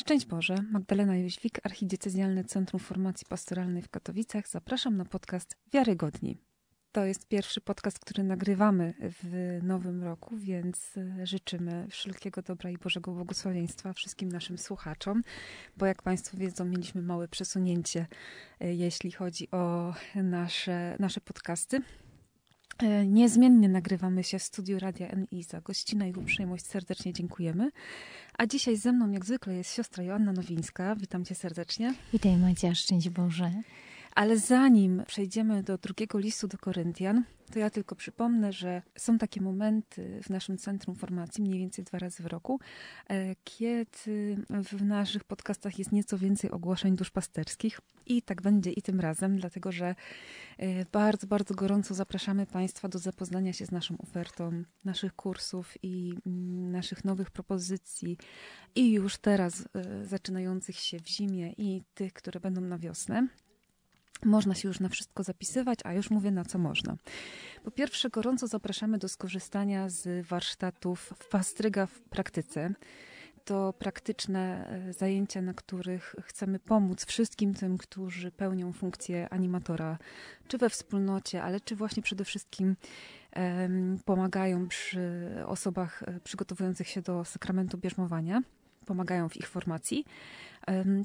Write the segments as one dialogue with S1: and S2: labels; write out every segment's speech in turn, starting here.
S1: Szczęść Boże, Magdalena Jóźwik, Archidiecezjalne Centrum Formacji Pastoralnej w Katowicach. Zapraszam na podcast Wiarygodni. To jest pierwszy podcast, który nagrywamy w nowym roku, więc e, życzymy wszelkiego dobra i Bożego błogosławieństwa wszystkim naszym słuchaczom, bo jak Państwo wiedzą, mieliśmy małe przesunięcie, e, jeśli chodzi o nasze, nasze podcasty. E, niezmiennie nagrywamy się w studiu Radia NI. Za gościnę i uprzejmość serdecznie dziękujemy. A dzisiaj ze mną, jak zwykle, jest siostra Joanna Nowińska. Witam cię serdecznie.
S2: Witaj Macia, szczęść Boże.
S1: Ale zanim przejdziemy do drugiego listu do Koryntian, to ja tylko przypomnę, że są takie momenty w naszym centrum formacji, mniej więcej dwa razy w roku, e, kiedy w naszych podcastach jest nieco więcej ogłoszeń duszpasterskich. I tak będzie i tym razem, dlatego że e, bardzo, bardzo gorąco zapraszamy Państwa do zapoznania się z naszą ofertą, naszych kursów i mm, naszych nowych propozycji. I już teraz e, zaczynających się w zimie i tych, które będą na wiosnę. Można się już na wszystko zapisywać, a już mówię na co można. Po pierwsze, gorąco zapraszamy do skorzystania z warsztatów w Pastryga w praktyce. To praktyczne e, zajęcia, na których chcemy pomóc wszystkim tym, którzy pełnią funkcję animatora, czy we wspólnocie, ale czy właśnie przede wszystkim pomagają przy osobach e, przygotowujących się do sakramentu bierzmowania pomagają w ich formacji.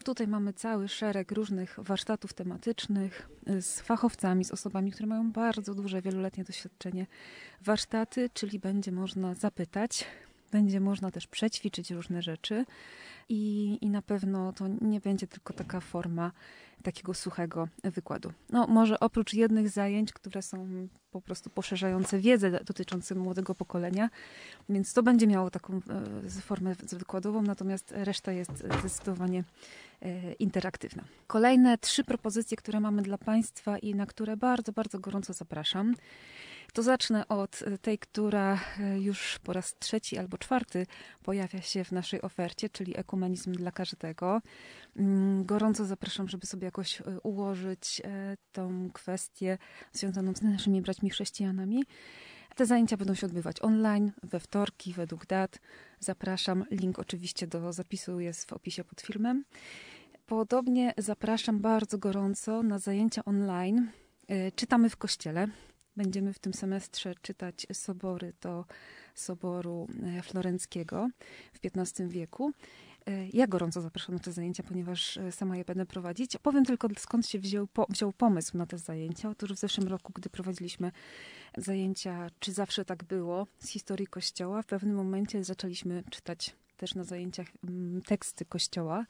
S1: Tutaj mamy cały szereg różnych warsztatów tematycznych y, z fachowcami, z osobami, które mają bardzo duże, wieloletnie doświadczenie. Warsztaty, czyli będzie można zapytać, będzie można też przećwiczyć różne rzeczy i, i na pewno to nie będzie tylko taka forma takiego suchego wykładu. No, może oprócz jednych zajęć, które są po prostu poszerzające wiedzę dotyczącą młodego pokolenia, więc to będzie miało taką e, formę wykładową, natomiast reszta jest zdecydowanie e, interaktywna. Kolejne trzy propozycje, które mamy dla Państwa i na które bardzo, bardzo gorąco zapraszam. To zacznę od tej, która e, już po raz trzeci albo czwarty pojawia się w naszej ofercie, czyli ekumenizm dla każdego. Mm, gorąco zapraszam, żeby sobie jakoś e, ułożyć e, tą kwestię związaną z naszymi braćmi chrześcijanami. Te zajęcia będą się odbywać online, we wtorki, według dat. Zapraszam. Link oczywiście do zapisu jest w opisie pod filmem. Podobnie zapraszam bardzo gorąco na zajęcia online. Czytamy w kościele. Będziemy w tym semestrze czytać sobory do Soboru e, Florenckiego w XV wieku. E, ja gorąco zapraszam na te zajęcia, ponieważ e, sama je będę prowadzić. Powiem tylko, skąd się wziął, po, wziął pomysł na te zajęcia. Otóż w zeszłym roku, gdy prowadziliśmy zajęcia, czy zawsze tak było, z historii Kościoła, w pewnym momencie zaczęliśmy czytać też na zajęciach mm, teksty Kościoła.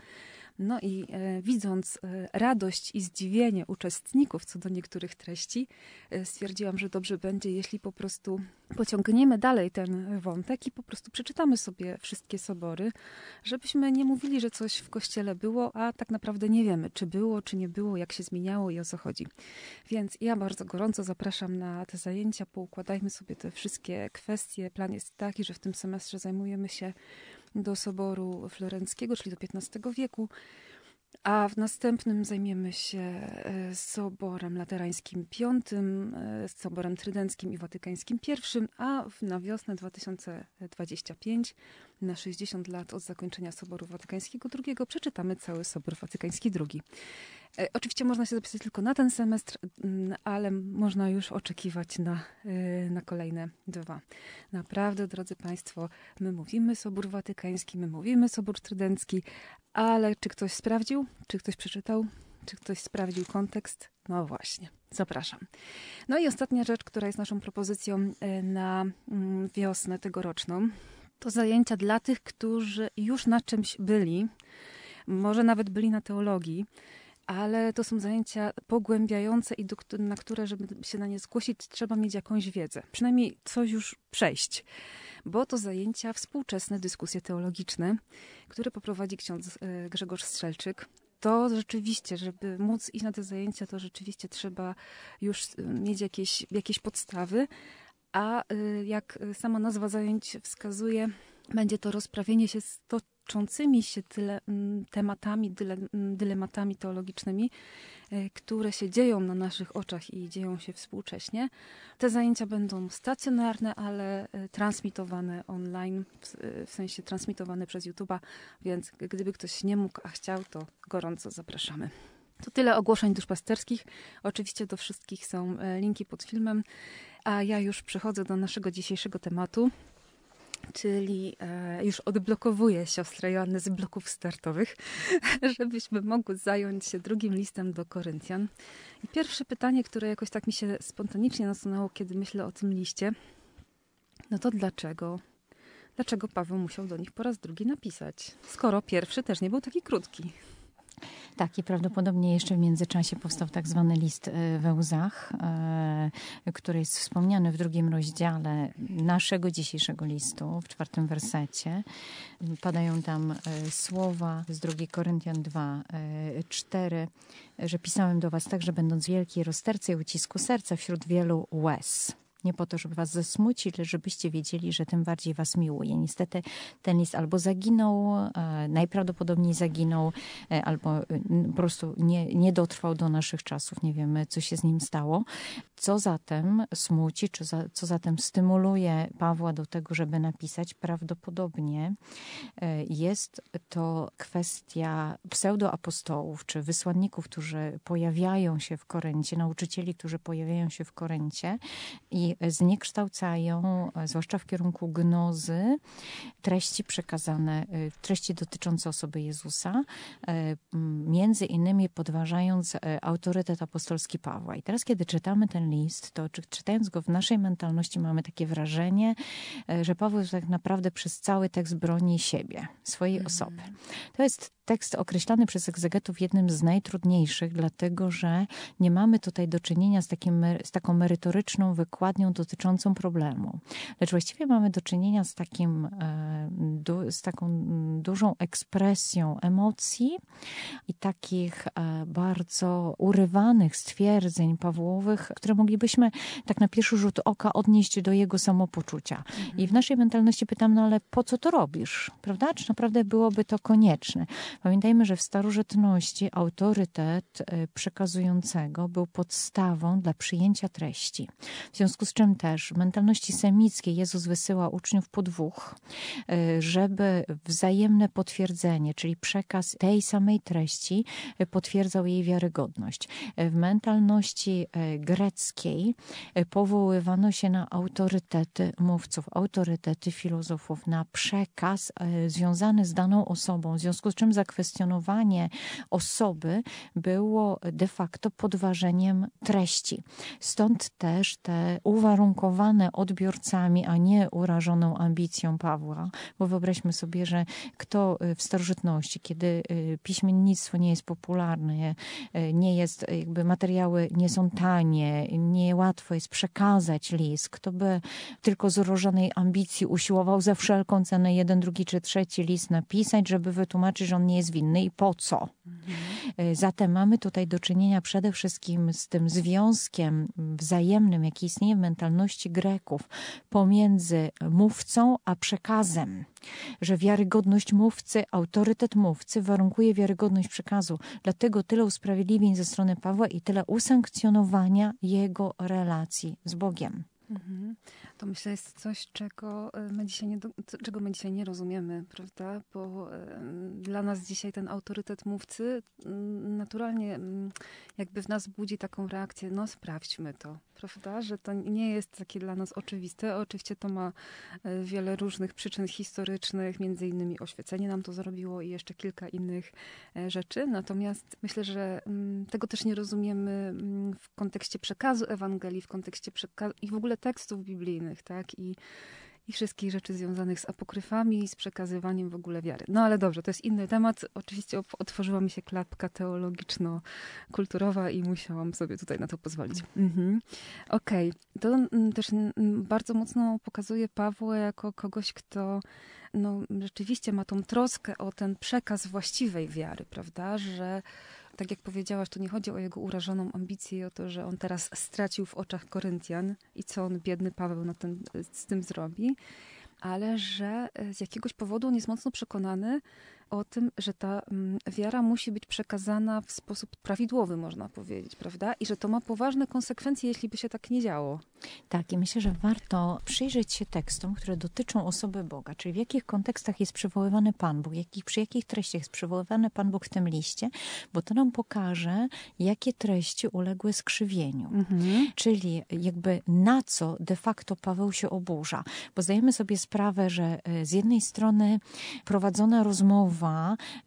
S1: No i e, widząc e, radość i zdziwienie uczestników co do niektórych treści, e, stwierdziłam, że dobrze będzie, jeśli po prostu pociągniemy dalej ten wątek i po prostu przeczytamy sobie wszystkie sobory, żebyśmy nie mówili, że coś w kościele było, a tak naprawdę nie wiemy, czy było, czy nie było, jak się zmieniało i o co chodzi. Więc ja bardzo gorąco zapraszam na te zajęcia, poukładajmy sobie te wszystkie kwestie. Plan jest taki, że w tym semestrze zajmujemy się do Soboru Florenckiego, czyli do XV wieku, a w następnym zajmiemy się e, Soborem Laterańskim V, e, Soborem Trydenckim i Watykańskim I, a na wiosnę 2025, na 60 lat od zakończenia Soboru Watykańskiego II, przeczytamy cały Sobor Watykański II. E, oczywiście można się zapisać tylko na ten semestr, mm, ale można już oczekiwać na, e, na kolejne dwa. Naprawdę, drodzy Państwo, my mówimy Sobór Watykański, my mówimy Sobór Trydencki, ale czy ktoś sprawdził? Czy ktoś przeczytał? Czy ktoś sprawdził kontekst? No właśnie, zapraszam. No i ostatnia rzecz, która jest naszą propozycją e, na mm, wiosnę tegoroczną, to zajęcia dla tych, którzy już na czymś byli, może nawet byli na teologii, ale to są zajęcia pogłębiające i do, na które, żeby się na nie zgłosić, trzeba mieć jakąś wiedzę. Przynajmniej coś już przejść. Bo to zajęcia współczesne dyskusje teologiczne, które poprowadzi ksiądz e, Grzegorz Strzelczyk. To rzeczywiście, żeby móc iść na te zajęcia, to rzeczywiście trzeba już e, mieć jakieś, jakieś podstawy, a e, jak sama nazwa zajęć wskazuje, będzie to rozprawienie się z to, toczącymi się tyle, mm, tematami, dyle, mm, dylematami teologicznymi, e, które się dzieją na naszych oczach i dzieją się współcześnie. Te zajęcia będą stacjonarne, ale e, transmitowane online, w sensie transmitowane przez YouTube'a, więc gdyby ktoś nie mógł, a chciał, to gorąco zapraszamy. To tyle ogłoszeń duszpasterskich. Oczywiście do wszystkich są linki pod filmem. A ja już przechodzę do naszego dzisiejszego tematu, czyli e, już odblokowuję siostrę Joannę z bloków startowych, żebyśmy mogły zająć się drugim listem do Koryntian. I pierwsze pytanie, które jakoś tak mi się spontanicznie nasunęło, kiedy myślę o tym liście, no to dlaczego? Dlaczego Paweł musiał do nich po raz drugi napisać, skoro pierwszy też nie był taki krótki?
S2: Tak, i prawdopodobnie jeszcze w międzyczasie powstał tak zwany list e, we łzach, e, który jest wspomniany w drugim rozdziale naszego dzisiejszego listu, w czwartym wersecie. Padają tam e, słowa z 2 Koryntian 2, 4, że pisałem do was tak, że będąc wielkiej rozterce i ucisku serca wśród wielu łez nie po to, żeby was zasmucić, ale żebyście wiedzieli, że tym bardziej was miłuje. Niestety ten list albo zaginął, e, najprawdopodobniej zaginął, e, albo po prostu nie, nie dotrwał do naszych czasów. Nie wiemy, co się z nim stało. Co zatem smuci, czy za, co zatem stymuluje Pawła do tego, żeby napisać? Prawdopodobnie e, jest to kwestia pseudoapostołów, czy wysłanników, którzy pojawiają się w Koryncie, nauczycieli, którzy pojawiają się w Koryncie i zniekształcają, zwłaszcza w kierunku gnozy, treści przekazane, y, treści dotyczące osoby Jezusa, y, między innymi podważając autorytet apostolski Pawła. I teraz, kiedy czytamy ten list, to czytając go w naszej mentalności mamy takie wrażenie, że Paweł tak naprawdę przez cały tekst broni siebie, swojej mhm. osoby. To jest tekst określany przez egzegetów jednym z najtrudniejszych, dlatego że nie mamy tutaj do czynienia z, takim, z taką merytoryczną wykładnią dotyczącą problemu, lecz właściwie mamy do czynienia z, takim, e, z taką dużą ekspresją emocji i takich e, bardzo urywanych stwierdzeń Pawłowych, które moglibyśmy tak na pierwszy rzut oka odnieść do jego samopoczucia. Mhm. I w naszej mentalności pytam, no ale po co to robisz? Prawda? Czy naprawdę byłoby to konieczne? Pamiętajmy, że w starożytności autorytet e, przekazującego był podstawą dla przyjęcia treści. W związku z czym też w mentalności semickiej Jezus wysyła uczniów po dwóch, e, żeby wzajemne potwierdzenie, czyli przekaz tej samej treści e, potwierdzał jej wiarygodność. W mentalności greckiej powoływano się na autorytety mówców, autorytety filozofów, na przekaz związany z daną osobą, w związku z czym zakwestionowanie osoby było de facto podważeniem treści. Stąd też te uwarunkowane odbiorcami, a nie urażoną ambicją Pawła, bo wyobraźmy sobie, że kto w starożytności, kiedy y, piśmiennictwo nie jest popularne, y, nie jest, jakby materiały nie są tanie, niełatwo jest przekazać list, kto by tylko z urożonej ambicji usiłował za wszelką cenę jeden, drugi czy trzeci list napisać, żeby wytłumaczyć, że on nie jest winny i po co. Mhm. Zatem mamy tutaj do czynienia przede wszystkim z tym związkiem wzajemnym, jaki istnieje w mentalności Greków pomiędzy mówcą a przekazem. Że wiarygodność mówcy, autorytet mówcy warunkuje wiarygodność przekazu. Dlatego tyle usprawiedliwień ze strony Pawła i tyle usankcjonowania jego relacji z Bogiem. Mhm.
S1: To myślę jest coś, czego e, my dzisiaj nie, czego my dzisiaj nie rozumiemy, prawda? Bo e, dla nas dzisiaj ten autorytet mówcy naturalnie jakby w nas budzi taką reakcję, no sprawdźmy to, prawda? Że to nie jest takie dla nas oczywiste. Oczywiście to ma e, wiele różnych przyczyn historycznych, między innymi oświecenie nam to zrobiło i jeszcze kilka innych rzeczy. Natomiast myślę, że tego też nie rozumiemy w kontekście przekazu Ewangelii, w kontekście przekazu i w ogóle tekstów biblijnych, tak? I, i wszystkich rzeczy związanych z apokryfami z przekazywaniem w ogóle wiary. No ale dobrze, to jest inny temat. Oczywiście otworzyła mi się klapka teologiczno-kulturowa i musiałam sobie tutaj na to pozwolić. Mhm. Okej, okay. to mm, też mm, bardzo mocno pokazuje Pawła jako kogoś, kto no, rzeczywiście ma tą troskę o ten przekaz właściwej wiary, prawda? Że tak jak powiedziałaś, to nie chodzi o jego urażoną ambicję i o to, że on teraz stracił w oczach Koryntian i co on, biedny Paweł, na ten, z tym zrobi, ale że e, z jakiegoś powodu on jest mocno przekonany o tym, że ta mm, wiara musi być przekazana w sposób prawidłowy, można powiedzieć, prawda? I że to ma poważne konsekwencje, jeśli by się tak nie działo.
S2: Tak, i myślę, że warto przyjrzeć się tekstom, które dotyczą osoby Boga, czyli w jakich kontekstach jest przywoływany Pan Bóg, jakich, przy jakich treściach jest przywoływany Pan Bóg w tym liście, bo to nam pokaże, jakie treści uległy skrzywieniu. Mhm. Czyli jakby na co de facto Paweł się oburza. Bo zdajemy sobie sprawę, że e, z jednej strony prowadzona rozmowa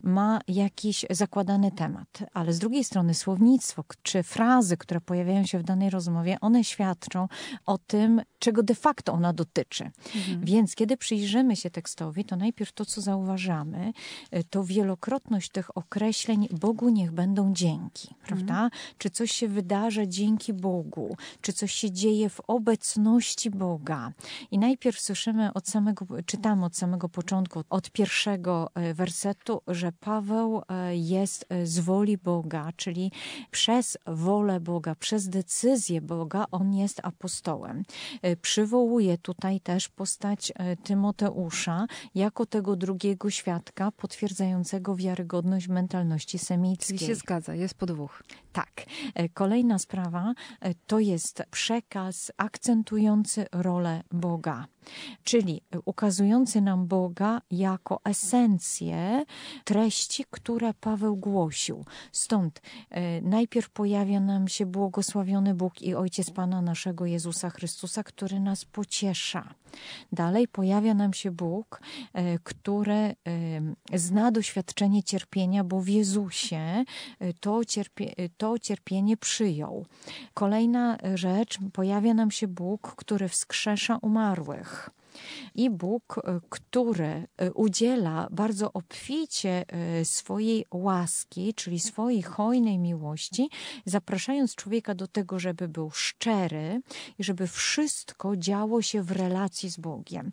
S2: ma jakiś zakładany temat, ale z drugiej strony słownictwo czy frazy, które pojawiają się w danej rozmowie, one świadczą o tym, czego de facto ona dotyczy. Mhm. Więc kiedy przyjrzymy się tekstowi, to najpierw to, co zauważamy, y, to wielokrotność tych określeń Bogu niech będą dzięki, prawda? Mhm. Czy coś się wydarza dzięki Bogu, czy coś się dzieje w obecności Boga. I najpierw słyszymy od samego, czytamy od samego początku, od pierwszego y, wersetu, że Paweł y, jest z woli Boga, czyli przez wolę Boga, przez decyzję Boga, on jest apostołem. E, przywołuje tutaj też postać e, Tymoteusza jako tego drugiego świadka potwierdzającego wiarygodność mentalności semickiej.
S1: Czyli się zgadza, jest po dwóch.
S2: Tak. E, kolejna sprawa to jest przekaz akcentujący rolę Boga czyli ukazujący nam Boga jako esencję treści, które Paweł głosił. Stąd e, najpierw pojawia nam się błogosławiony Bóg i Ojciec Pana naszego Jezusa Chrystusa, który nas pociesza. Dalej pojawia nam się Bóg, e, który e, zna doświadczenie cierpienia, bo w Jezusie to, cierpie, to cierpienie przyjął. Kolejna rzecz, pojawia nam się Bóg, który wskrzesza umarłych. I Bóg, e, który e, udziela bardzo obficie e, swojej łaski, czyli swojej hojnej miłości, zapraszając człowieka do tego, żeby był szczery i żeby wszystko działo się w relacji z Bogiem.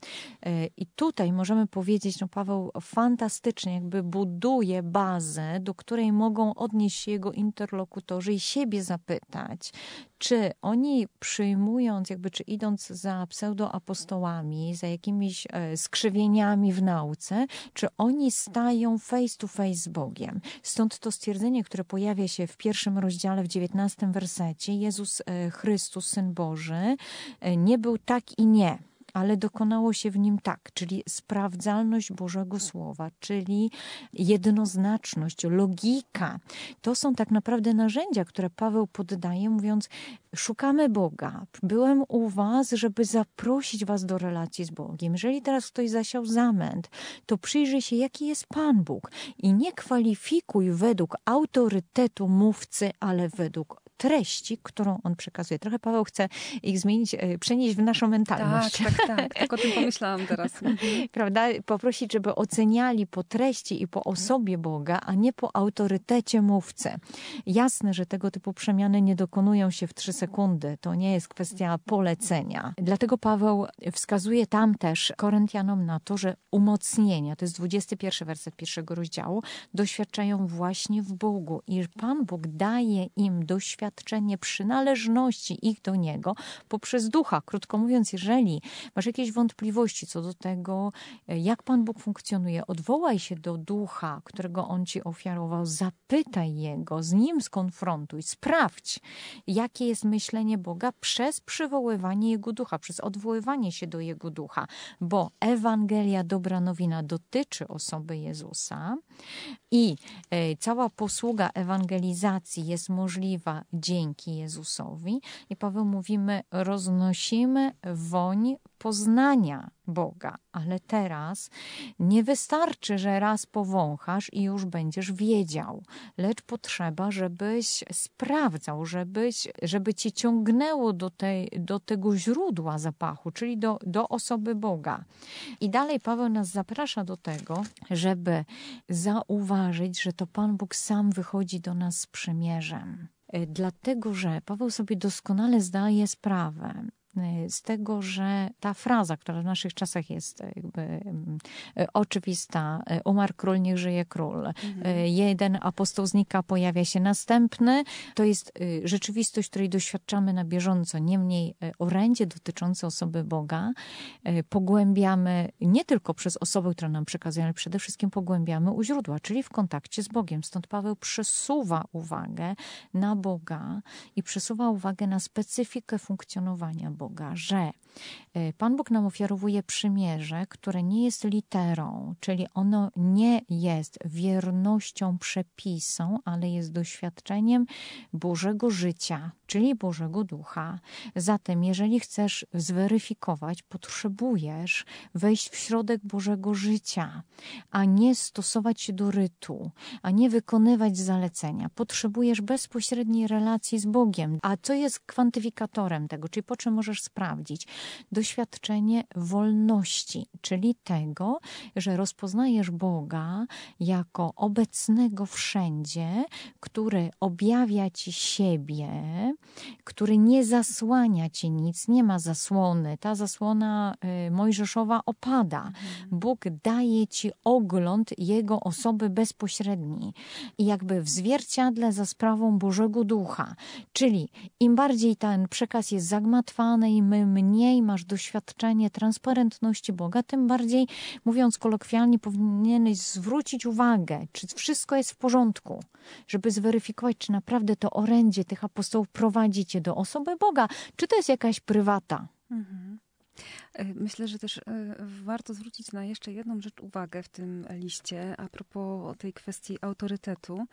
S2: I tutaj możemy powiedzieć, no Paweł fantastycznie jakby buduje bazę, do której mogą odnieść się jego interlokutorzy i siebie zapytać, czy oni przyjmując, jakby, czy idąc za pseudoapostołami, za jakimiś e, skrzywieniami w nauce, czy oni stają face to face z Bogiem. Stąd to stwierdzenie, które pojawia się w pierwszym rozdziale, w dziewiętnastym wersecie, Jezus e, Chrystus, Syn Boży, e, nie był tak i nie ale dokonało się w nim tak, czyli sprawdzalność Bożego Słowa, czyli jednoznaczność, logika. To są tak naprawdę narzędzia, które Paweł poddaje, mówiąc: Szukamy Boga. Byłem u Was, żeby zaprosić Was do relacji z Bogiem. Jeżeli teraz ktoś zasiał zamęt, to przyjrzyj się, jaki jest Pan Bóg i nie kwalifikuj według autorytetu mówcy, ale według treści, którą on przekazuje. Trochę Paweł chce ich zmienić, e, przenieść w naszą mentalność.
S1: Tak, tak, tak. tak o tym pomyślałam teraz.
S2: Mhm. Prawda? Poprosić, żeby oceniali po treści i po osobie Boga, a nie po autorytecie mówcy. Jasne, że tego typu przemiany nie dokonują się w trzy sekundy. To nie jest kwestia polecenia. Dlatego Paweł wskazuje tam też Koryntianom na to, że umocnienia, to jest 21 werset pierwszego rozdziału, doświadczają właśnie w Bogu i Pan Bóg daje im doświadczenie doświadczenie przynależności ich do Niego poprzez ducha. Krótko mówiąc, jeżeli masz jakieś wątpliwości co do tego, jak Pan Bóg funkcjonuje, odwołaj się do ducha, którego On ci ofiarował, zapytaj Jego, z Nim skonfrontuj, sprawdź, jakie jest myślenie Boga przez przywoływanie Jego ducha, przez odwoływanie się do Jego ducha, bo Ewangelia, dobra nowina dotyczy osoby Jezusa i e, cała posługa ewangelizacji jest możliwa dzięki Jezusowi. I Paweł mówimy, roznosimy woń poznania Boga, ale teraz nie wystarczy, że raz powąchasz i już będziesz wiedział, lecz potrzeba, żebyś sprawdzał, żebyś, żeby cię ciągnęło do, tej, do tego źródła zapachu, czyli do, do osoby Boga. I dalej Paweł nas zaprasza do tego, żeby zauważyć, że to Pan Bóg sam wychodzi do nas z przymierzem. E, dlatego że Paweł sobie doskonale zdaje sprawę, z tego, że ta fraza, która w naszych czasach jest jakby mm, oczywista, umarł król, niech żyje król. Mhm. Jeden apostoł znika, pojawia się następny. To jest rzeczywistość, której doświadczamy na bieżąco. Niemniej orędzie dotyczące osoby Boga pogłębiamy nie tylko przez osobę, która nam przekazuje, ale przede wszystkim pogłębiamy u źródła, czyli w kontakcie z Bogiem. Stąd Paweł przesuwa uwagę na Boga i przesuwa uwagę na specyfikę funkcjonowania Boga, że e, Pan Bóg nam ofiarowuje przymierze, które nie jest literą, czyli ono nie jest wiernością przepisom, ale jest doświadczeniem Bożego życia, czyli Bożego Ducha. Zatem, jeżeli chcesz zweryfikować, potrzebujesz wejść w środek Bożego życia, a nie stosować się do rytu, a nie wykonywać zalecenia. Potrzebujesz bezpośredniej relacji z Bogiem. A co jest kwantyfikatorem tego, czyli po czym możesz sprawdzić? Doświadczenie wolności, czyli tego, że rozpoznajesz Boga jako obecnego wszędzie, który objawia ci siebie, który nie zasłania ci nic, nie ma zasłony. Ta zasłona y, Mojżeszowa opada. Mhm. Bóg daje ci ogląd Jego osoby bezpośredni i jakby w zwierciadle za sprawą Bożego Ducha. Czyli im bardziej ten przekaz jest zagmatwany, im mniej masz doświadczenie transparentności Boga, tym bardziej, mówiąc kolokwialnie, powinieneś zwrócić uwagę, czy wszystko jest w porządku, żeby zweryfikować, czy naprawdę to orędzie tych apostołów prowadzi cię do osoby Boga, czy to jest jakaś prywata. Mhm.
S1: E, myślę, że też e, warto zwrócić na jeszcze jedną rzecz uwagę w tym liście a propos tej kwestii autorytetu,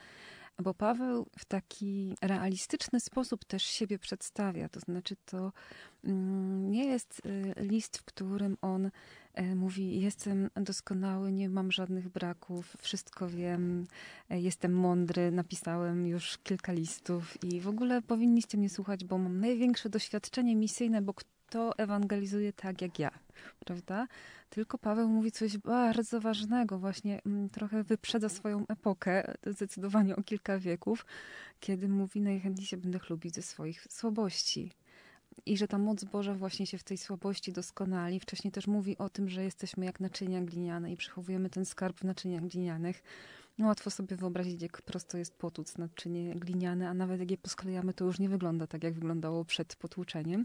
S1: bo Paweł w taki realistyczny sposób też siebie przedstawia. To znaczy, to mm, nie jest e, list, w którym on mówi: Jestem doskonały, nie mam żadnych braków, wszystko wiem, jestem mądry, napisałem już kilka listów i w ogóle powinniście mnie słuchać, bo mam największe doświadczenie misyjne, bo to ewangelizuje tak jak ja, prawda? Tylko Paweł mówi coś bardzo ważnego, właśnie mm, trochę wyprzedza swoją epokę, zdecydowanie o kilka wieków, kiedy mówi najchętniej się będę chlubić ze swoich słabości. I że ta moc Boża właśnie się w tej słabości doskonali. Wcześniej też mówi o tym, że jesteśmy jak naczynia gliniane i przechowujemy ten skarb w naczyniach glinianych. No łatwo sobie wyobrazić, jak prosto jest potłuc naczynie gliniane, a nawet jak je posklejamy, to już nie wygląda tak, jak wyglądało przed potłuczeniem.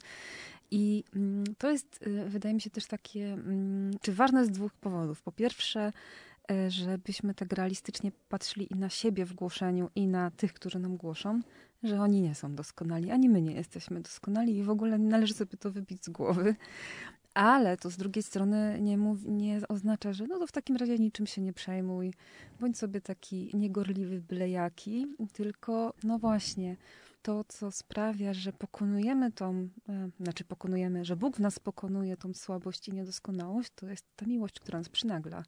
S1: I mm, to jest, y, wydaje mi się, też takie, mm, czy ważne z dwóch powodów. Po pierwsze, e, żebyśmy tak realistycznie patrzyli i na siebie w głoszeniu, i na tych, którzy nam głoszą, że oni nie są doskonali, ani my nie jesteśmy doskonali i w ogóle należy sobie to wybić z głowy. Ale to z drugiej strony nie, mów, nie oznacza, że no to w takim razie niczym się nie przejmuj, bądź sobie taki niegorliwy bylejaki, tylko no właśnie to, co sprawia, że pokonujemy tą, e, znaczy pokonujemy, że Bóg w nas pokonuje tą słabość i niedoskonałość, to jest ta miłość, która nas przynagla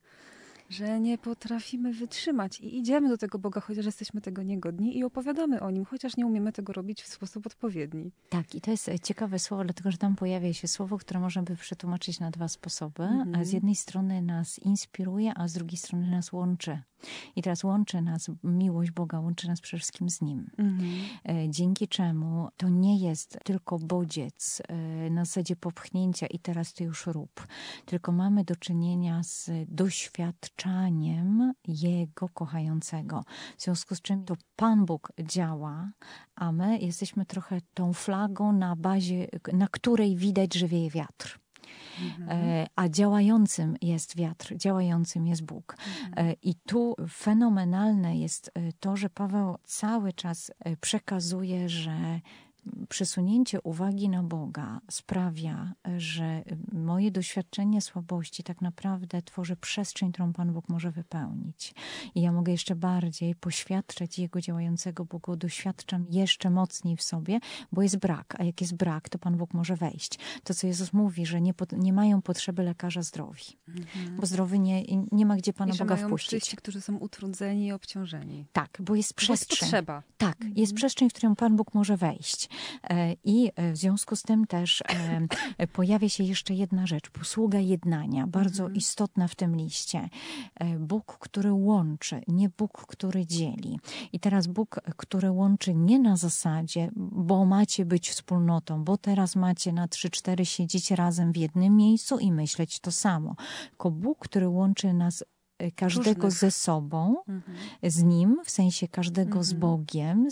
S1: że nie potrafimy wytrzymać i idziemy do tego Boga, chociaż jesteśmy tego niegodni i opowiadamy o Nim, chociaż nie umiemy tego robić w sposób odpowiedni.
S2: Tak, i to jest ciekawe słowo, dlatego że tam pojawia się słowo, które można by przetłumaczyć na dwa sposoby. Mhm. Z jednej strony nas inspiruje, a z drugiej strony nas łączy. I teraz łączy nas miłość Boga, łączy nas przede wszystkim z Nim. Mhm. E, dzięki czemu to nie jest tylko bodziec e, na zasadzie popchnięcia i teraz ty już rób, tylko mamy do czynienia z doświadczaniem Jego kochającego. W związku z czym to Pan Bóg działa, a my jesteśmy trochę tą flagą na bazie, na której widać, że wieje wiatr. Mhm. E, a działającym jest wiatr, działającym jest Bóg. Mhm. E, I tu fenomenalne jest e, to, że Paweł cały czas przekazuje, że przesunięcie uwagi na Boga sprawia, że moje doświadczenie słabości tak naprawdę tworzy przestrzeń, którą Pan Bóg może wypełnić. I ja mogę jeszcze bardziej poświadczać Jego działającego Bogu, doświadczam jeszcze mocniej w sobie, bo jest brak. A jak jest brak, to Pan Bóg może wejść. To, co Jezus mówi, że nie, nie mają potrzeby lekarza zdrowi, mhm. bo zdrowy nie, nie ma gdzie Pana I Boga wpuścić.
S1: Ci, którzy są utrudzeni i obciążeni.
S2: Tak, bo jest przestrzeń.
S1: Bo jest potrzeba.
S2: Tak, mhm. jest przestrzeń, w którą Pan Bóg może wejść. E, I w związku z tym też pojawia się jeszcze jedna rzecz, posługa jednania, bardzo mhm. istotna w tym liście. Bóg, który łączy, nie Bóg, który dzieli. I teraz Bóg, który łączy nie na zasadzie, bo macie być wspólnotą, bo teraz macie na trzy, cztery siedzieć razem w jednym miejscu i myśleć to samo. Tylko Bóg, który łączy nas każdego Różnych. ze sobą, mhm. z Nim, w sensie każdego mhm. z Bogiem,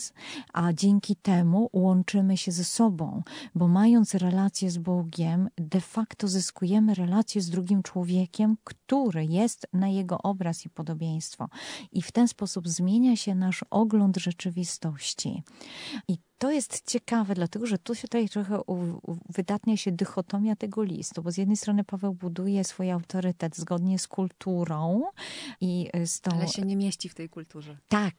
S2: a dzięki temu łączymy się ze sobą, bo mając relację z Bogiem, de facto zyskujemy relację z drugim człowiekiem, który jest na Jego obraz i podobieństwo. I w ten sposób zmienia się nasz ogląd rzeczywistości. I to jest ciekawe, dlatego że tu się tutaj trochę wydatnia się dychotomia tego listu, bo z jednej strony Paweł buduje swój autorytet zgodnie z kulturą i z tą...
S1: Ale się nie mieści w tej kulturze.
S2: Tak,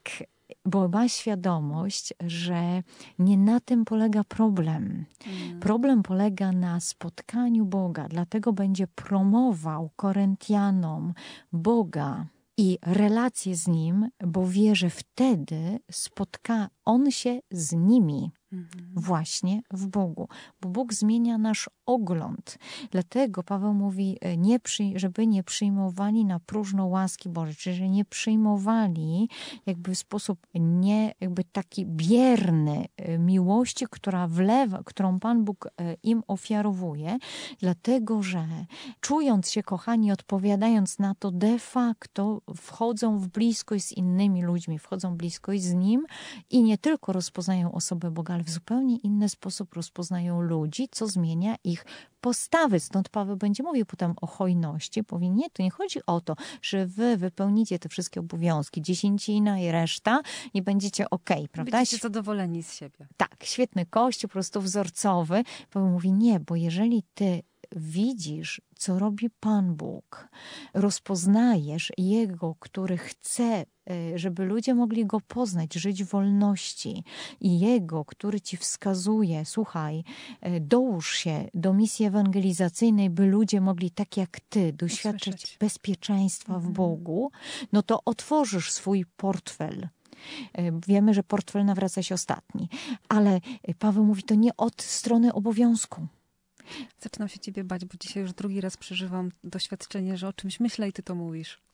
S2: bo ma świadomość, że nie na tym polega problem. Mm. Problem polega na spotkaniu Boga, dlatego będzie promował Koryntianom Boga i relacje z Nim, bo wie, że wtedy spotka On się z nimi. Mhm. Właśnie w Bogu, bo Bóg zmienia nasz ogląd. Dlatego Paweł mówi, e, nie żeby nie przyjmowali na próżno łaski Bożej, czyli że nie przyjmowali jakby w sposób nie, jakby taki bierny e, miłości, która wlewa, którą Pan Bóg e, im ofiarowuje, dlatego że czując się kochani, odpowiadając na to, de facto wchodzą w bliskość z innymi ludźmi, wchodzą w bliskość z Nim i nie tylko rozpoznają osobę Boga, ale w zupełnie inny sposób rozpoznają ludzi, co zmienia ich postawy. Stąd Paweł będzie mówił potem o hojności. Powie, nie, to nie chodzi o to, że wy wypełnicie te wszystkie obowiązki, dziesięcina i reszta i będziecie ok, prawda?
S1: Będziecie zadowoleni z siebie.
S2: Tak, świetny kościół, po prostu wzorcowy. Paweł mówi, nie, bo jeżeli ty widzisz, co robi Pan Bóg, rozpoznajesz Jego, który chce, e, żeby ludzie mogli Go poznać, żyć w wolności, i Jego, który ci wskazuje, słuchaj, e, dołóż się do misji ewangelizacyjnej, by ludzie mogli tak jak Ty doświadczyć Usłyszeć. bezpieczeństwa mhm. w Bogu, no to otworzysz swój portfel e, Wiemy, że portfel nawraca się ostatni, ale Paweł mówi to nie od strony obowiązku.
S1: Zaczynam się ciebie bać, bo dzisiaj już drugi raz przeżywam doświadczenie, że o czymś myślę i ty to mówisz.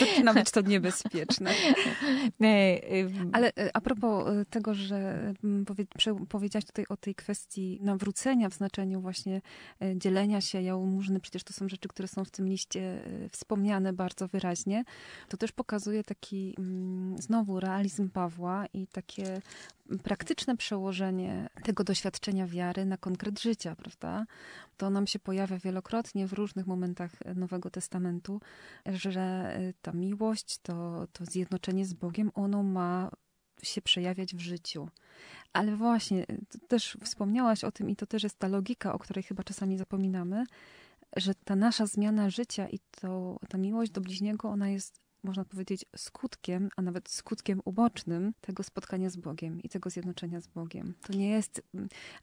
S1: Zaczyna być to niebezpieczne. Ale e, a propos e, tego, że mm, powie, powiedziałaś tutaj o tej kwestii nawrócenia w znaczeniu właśnie e, dzielenia się jałmużny, przecież to są rzeczy, które są w tym liście wspomniane bardzo wyraźnie, to też pokazuje taki mm, znowu realizm Pawła i takie praktyczne przełożenie tego doświadczenia wiary na konkret życia, prawda? To nam się pojawia wielokrotnie w różnych momentach Nowego Testamentu, że ta miłość, to, to zjednoczenie z Bogiem, ono ma się przejawiać w życiu. Ale właśnie, też wspomniałaś o tym, i to też jest ta logika, o której chyba czasami zapominamy, że ta nasza zmiana życia i to, ta miłość do bliźniego, ona jest można powiedzieć, skutkiem, a nawet skutkiem ubocznym tego spotkania z Bogiem i tego zjednoczenia z Bogiem. To nie jest.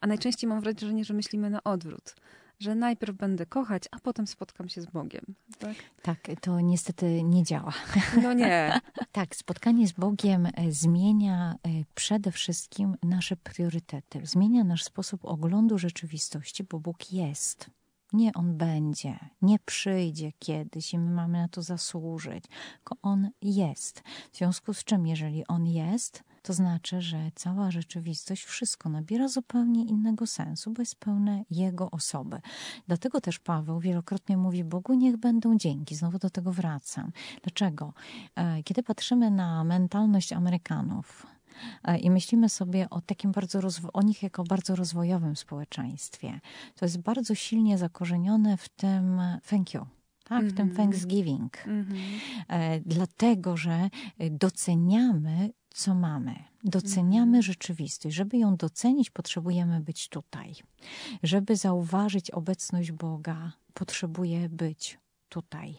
S1: A najczęściej mam wrażenie, że myślimy na odwrót. Że najpierw będę kochać, a potem spotkam się z Bogiem. Tak,
S2: tak to niestety nie działa.
S1: No nie.
S2: tak, spotkanie z Bogiem e, zmienia e, przede wszystkim nasze priorytety. Zmienia nasz sposób oglądu rzeczywistości, bo Bóg jest. Nie on będzie, nie przyjdzie kiedyś i my mamy na to zasłużyć, tylko on jest. W związku z czym, jeżeli on jest, to znaczy, że cała rzeczywistość, wszystko nabiera zupełnie innego sensu, bo jest pełne Jego osoby. Dlatego też Paweł wielokrotnie mówi: Bogu niech będą dzięki. Znowu do tego wracam. Dlaczego? E, kiedy patrzymy na mentalność Amerykanów, E, i myślimy sobie o takim bardzo o nich jako bardzo rozwojowym społeczeństwie. To jest bardzo silnie zakorzenione w tym thank you. Tak, mm -hmm. w tym mhm. Thanksgiving. Mm -hmm. dlatego, że doceniamy, co mamy. Doceniamy mm -hmm. rzeczywistość. Żeby ją docenić, potrzebujemy być tutaj. Żeby zauważyć obecność Boga, potrzebuję być tutaj.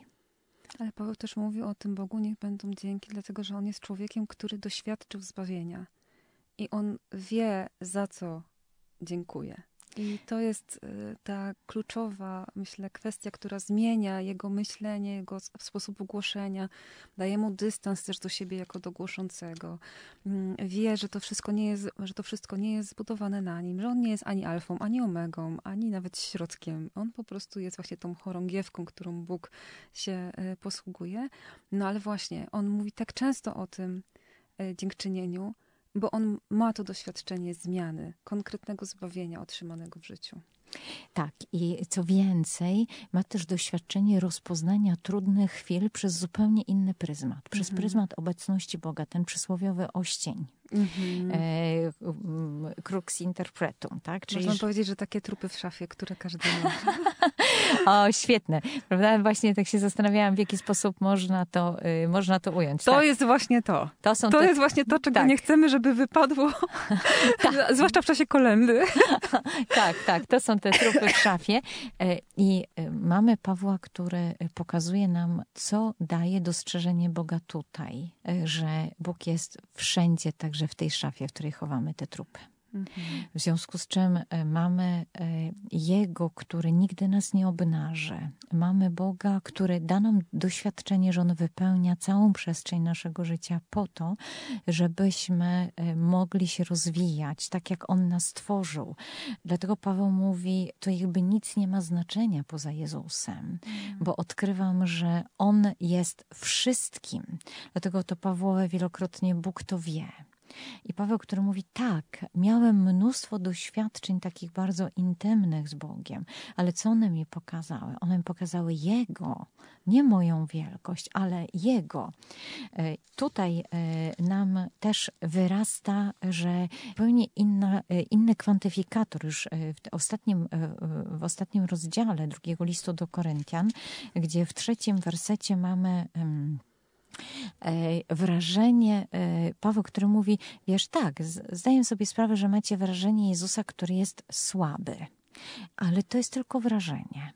S1: Ale Paweł też mówił o tym Bogu, niech będą dzięki, dlatego że on jest człowiekiem, który doświadczył zbawienia. I on wie, za co dziękuję. I to jest y, ta kluczowa, myślę, kwestia, która zmienia jego myślenie, jego sposób głoszenia, daje mu dystans też do siebie jako do głoszącego. Mm, wie, że to wszystko nie jest, że to wszystko nie jest zbudowane na nim, że on nie jest ani alfą, ani omegą, ani nawet środkiem. On po prostu jest właśnie tą chorągiewką, którą Bóg się y, posługuje. No ale właśnie, on mówi tak często o tym y, dziękczynieniu, bo on ma to doświadczenie zmiany, konkretnego zbawienia otrzymanego w życiu.
S2: Tak, i co więcej, ma też doświadczenie rozpoznania trudnych chwil przez zupełnie inny pryzmat. Przez mhm. pryzmat obecności Boga, ten przysłowiowy oścień. Mhm. E, crux interpretum, tak?
S1: Czyli Można powiedzieć, że takie trupy w szafie, które każdy ma.
S2: o, świetne. Prawda? Właśnie tak się zastanawiałam, w jaki sposób można to, y, można to ująć.
S1: To tak. jest właśnie to. To, są to te... jest właśnie to, czego tak. nie chcemy, żeby wypadło, tak. zwłaszcza w czasie kolendy.
S2: tak, tak. To są te trupy w szafie. E, I e, mamy Pawła, który pokazuje nam, co daje dostrzeżenie Boga tutaj. E, że Bóg jest wszędzie, także w tej szafie, w której chowamy te trupy. W związku z czym e, mamy e, Jego, który nigdy nas nie obnaży. Mamy Boga, który da nam doświadczenie, że On wypełnia całą przestrzeń naszego życia po to, żebyśmy e, mogli się rozwijać tak, jak On nas stworzył. Dlatego Paweł mówi, to jakby nic nie ma znaczenia poza Jezusem, bo odkrywam, że On jest wszystkim. Dlatego to Pawłowe wielokrotnie Bóg to wie. I Paweł, który mówi: Tak, miałem mnóstwo doświadczeń takich bardzo intymnych z Bogiem, ale co one mi pokazały? One mi pokazały Jego, nie moją wielkość, ale Jego. E, tutaj e, nam też wyrasta, że zupełnie inna, e, inny kwantyfikator już w ostatnim, w ostatnim rozdziale drugiego listu do Koryntian, gdzie w trzecim wersecie mamy wrażenie, e, Paweł, który mówi, wiesz, tak, zdaję sobie sprawę, że macie wrażenie Jezusa, który jest słaby. Ale to jest tylko wrażenie,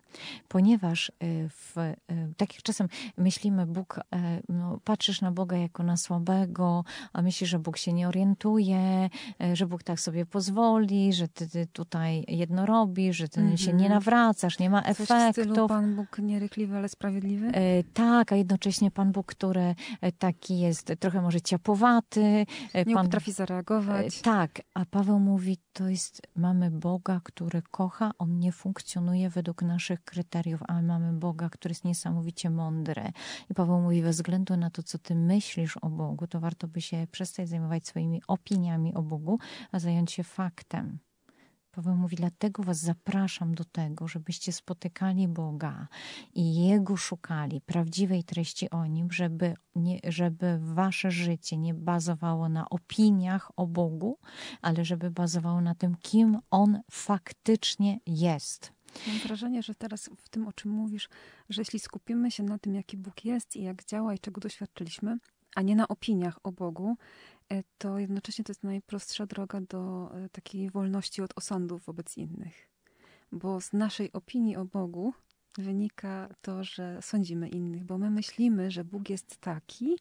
S2: ponieważ y, w, y, tak jak czasem myślimy, Bóg, e, no, patrzysz na Boga jako na słabego, a myślisz, że Bóg się nie orientuje, że Bóg tak sobie pozwoli, że ty, ty tutaj jedno robisz, że ty mm -hmm. się nie mhm. nawracasz, nie ma Coś efektów. Stylu
S1: Pan Bóg nierykliwy, ale sprawiedliwy?
S2: Tak, a jednocześnie Pan Bóg, który taki jest trochę może ciapowaty.
S1: Nie
S2: Pan,
S1: potrafi zareagować.
S2: tak, a Paweł mówi, to jest, mamy Boga, który kocha, on nie funkcjonuje według naszych kryteriów, ale mamy Boga, który jest niesamowicie mądry. I Paweł mówi, bez względu na to, co ty myślisz o Bogu, to warto by się przestać zajmować swoimi opiniami o Bogu, a zająć się faktem. Paweł mówi, dlatego was zapraszam do tego, żebyście spotykali Boga i Jego szukali, prawdziwej treści o Nim, żeby, nie, żeby wasze życie nie bazowało na opiniach o Bogu, ale żeby bazowało na tym, kim On faktycznie jest.
S1: Mam wrażenie, że teraz w tym, o czym mówisz, że jeśli skupimy się na tym, jaki Bóg jest i jak działa i czego doświadczyliśmy, a nie na opiniach o Bogu, E, to jednocześnie to jest najprostsza droga do e, takiej wolności od osądów wobec innych. Bo z naszej opinii o Bogu wynika to, że sądzimy innych, bo my myślimy, że Bóg jest taki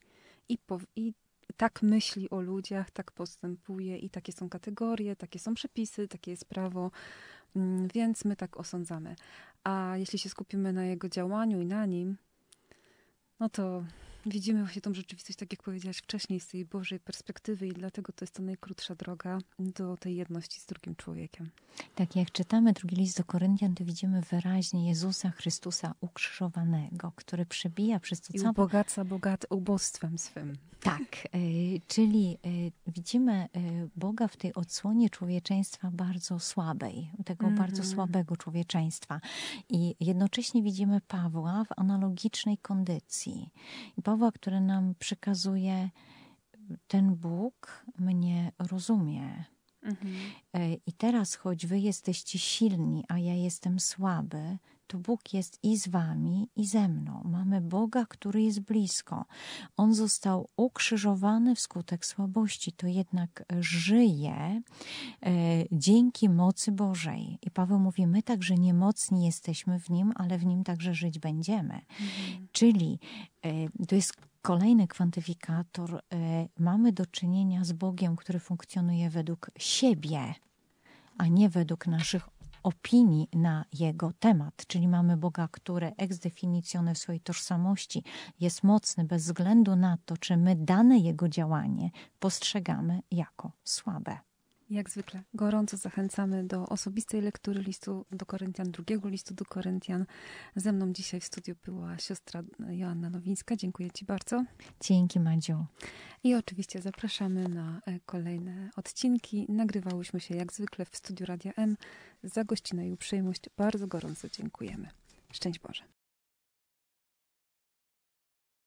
S1: i, i tak myśli o ludziach, tak postępuje i takie są kategorie, takie są przepisy, takie jest prawo, więc my tak osądzamy. A jeśli się skupimy na jego działaniu i na nim, no to widzimy właśnie tą rzeczywistość, tak jak powiedziałaś wcześniej, z tej Bożej perspektywy i dlatego to jest to najkrótsza droga do tej jedności z drugim człowiekiem.
S2: Tak, jak czytamy drugi list do Koryntian, to widzimy wyraźnie Jezusa Chrystusa ukrzyżowanego, który przebija przez to
S1: I całe... ubogaca bogat ubóstwem swym.
S2: Tak, y, czyli y, widzimy y, Boga w tej odsłonie człowieczeństwa bardzo słabej, tego mm -hmm. bardzo słabego człowieczeństwa. I jednocześnie widzimy Pawła w analogicznej kondycji. I Pawła, który nam przekazuje, ten Bóg mnie rozumie. Mhm. I teraz, choć wy jesteście silni, a ja jestem słaby, to Bóg jest i z wami, i ze mną. Mamy Boga, który jest blisko. On został ukrzyżowany wskutek słabości, to jednak żyje e, dzięki mocy Bożej. I Paweł mówi, my także niemocni jesteśmy w Nim, ale w Nim także żyć będziemy. Mhm. Czyli e, to jest kolejny kwantyfikator. E, mamy do czynienia z Bogiem, który funkcjonuje według siebie, a nie według naszych opinii na jego temat. Czyli mamy Boga, który ex definitione w swojej tożsamości jest mocny bez względu na to, czy my dane jego działanie postrzegamy jako słabe.
S1: Jak zwykle gorąco zachęcamy do osobistej lektury listu do Koryntian, drugiego listu do Koryntian. Ze mną dzisiaj w studiu była siostra Joanna Nowińska. Dziękuję Ci bardzo.
S2: Dzięki Madziu.
S1: I oczywiście zapraszamy na e, kolejne odcinki. Nagrywałyśmy się jak zwykle w studiu Radia M. Za gościnę i uprzejmość bardzo gorąco dziękujemy. Szczęść Boże.